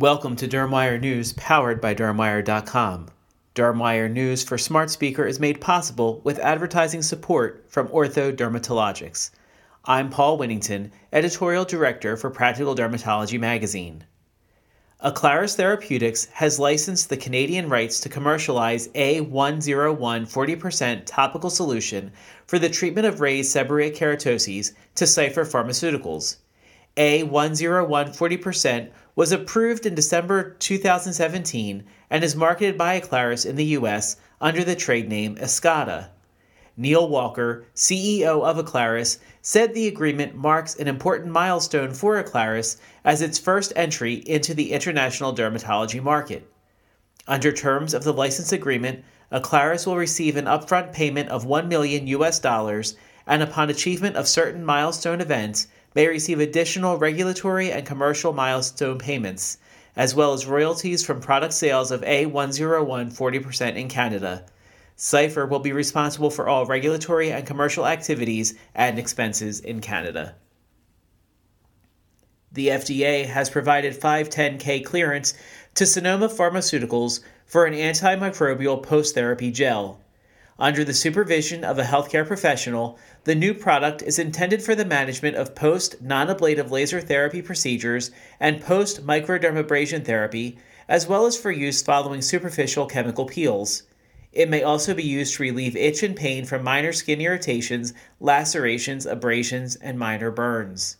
Welcome to Dermwire News, powered by Dermwire.com. Dermwire News for Smart Speaker is made possible with advertising support from Ortho Dermatologics. I'm Paul Winnington, Editorial Director for Practical Dermatology Magazine. Aclaris Therapeutics has licensed the Canadian rights to commercialize A101 40% topical solution for the treatment of raised seborrheic keratoses to Cipher Pharmaceuticals. A101 40% was approved in December 2017 and is marketed by Aclaris in the U.S. under the trade name Eskata. Neal Walker, CEO of Aclaris, said the agreement marks an important milestone for Aclaris as its first entry into the international dermatology market. Under terms of the license agreement, Aclaris will receive an upfront payment of 1 million US dollars and upon achievement of certain milestone events may receive additional regulatory and commercial milestone payments as well as royalties from product sales of A101 40% in Canada. Cipher will be responsible for all regulatory and commercial activities and expenses in Canada. The FDA has provided 510K clearance to Sonoma Pharmaceuticals for an antimicrobial post therapy gel. Under the supervision of a healthcare professional, the new product is intended for the management of post non ablative laser therapy procedures and post microdermabrasion therapy, as well as for use following superficial chemical peels. It may also be used to relieve itch and pain from minor skin irritations, lacerations, abrasions, and minor burns.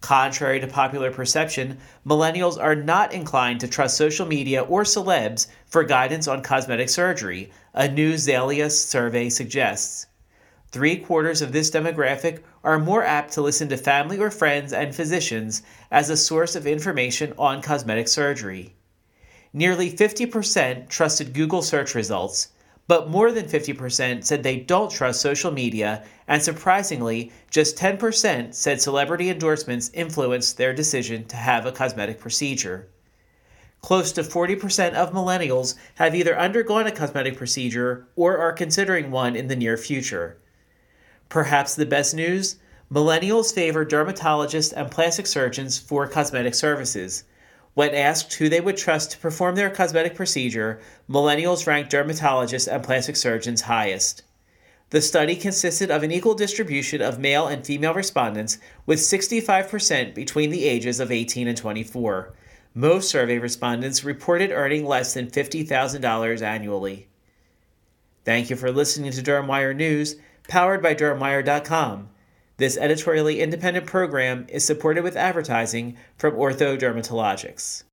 Contrary to popular perception, millennials are not inclined to trust social media or celebs for guidance on cosmetic surgery, a new Zalius survey suggests. Three quarters of this demographic are more apt to listen to family or friends and physicians as a source of information on cosmetic surgery. Nearly 50% trusted Google search results, but more than 50% said they don't trust social media, and surprisingly, just 10% said celebrity endorsements influenced their decision to have a cosmetic procedure. Close to 40% of millennials have either undergone a cosmetic procedure or are considering one in the near future. Perhaps the best news millennials favor dermatologists and plastic surgeons for cosmetic services. When asked who they would trust to perform their cosmetic procedure, millennials ranked dermatologists and plastic surgeons highest. The study consisted of an equal distribution of male and female respondents, with 65% between the ages of 18 and 24. Most survey respondents reported earning less than $50,000 annually. Thank you for listening to Dermwire News, powered by Dermwire.com. This editorially independent program is supported with advertising from Ortho Dermatologics.